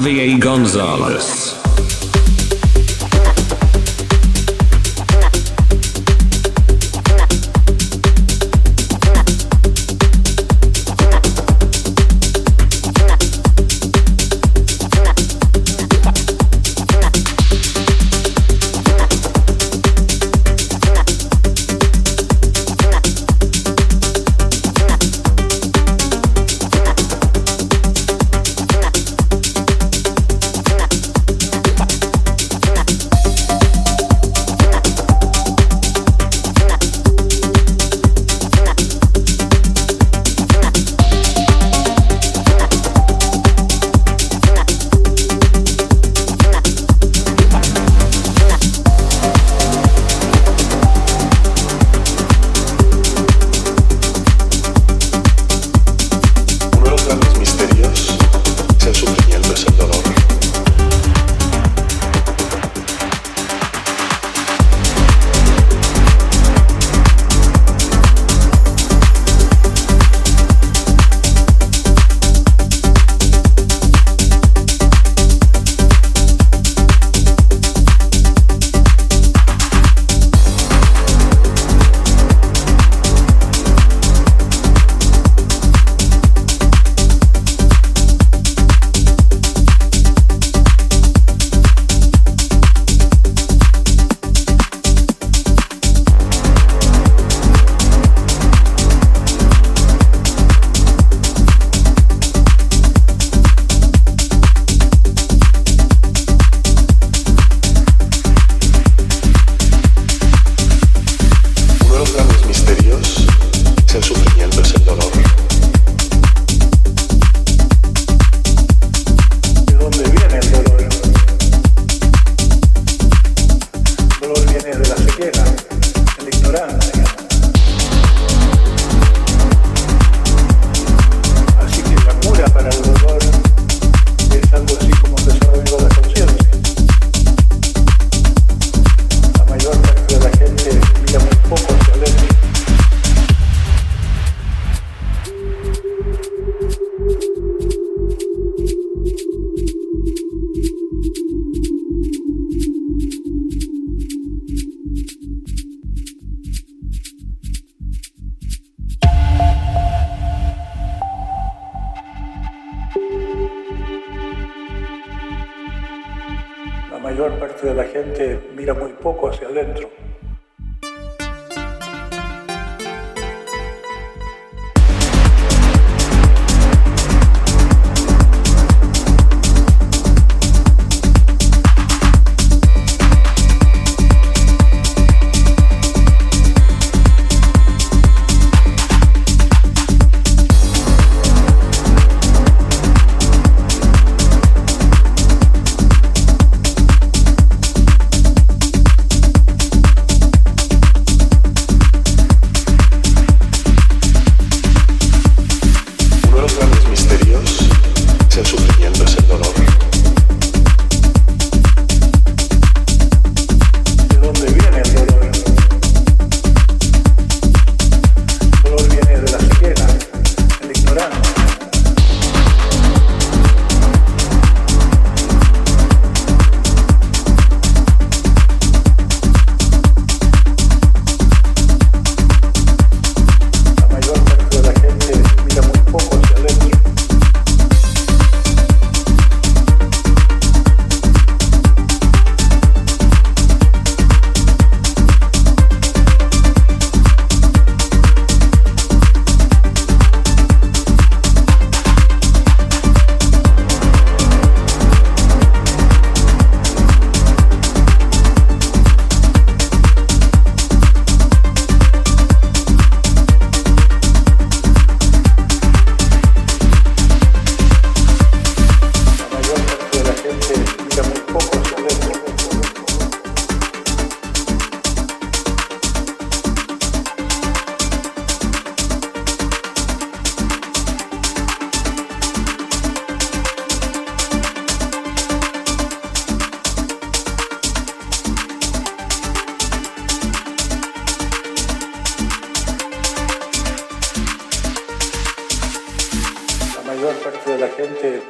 Javier Gonzalez.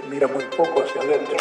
Mira muy poco hacia adentro.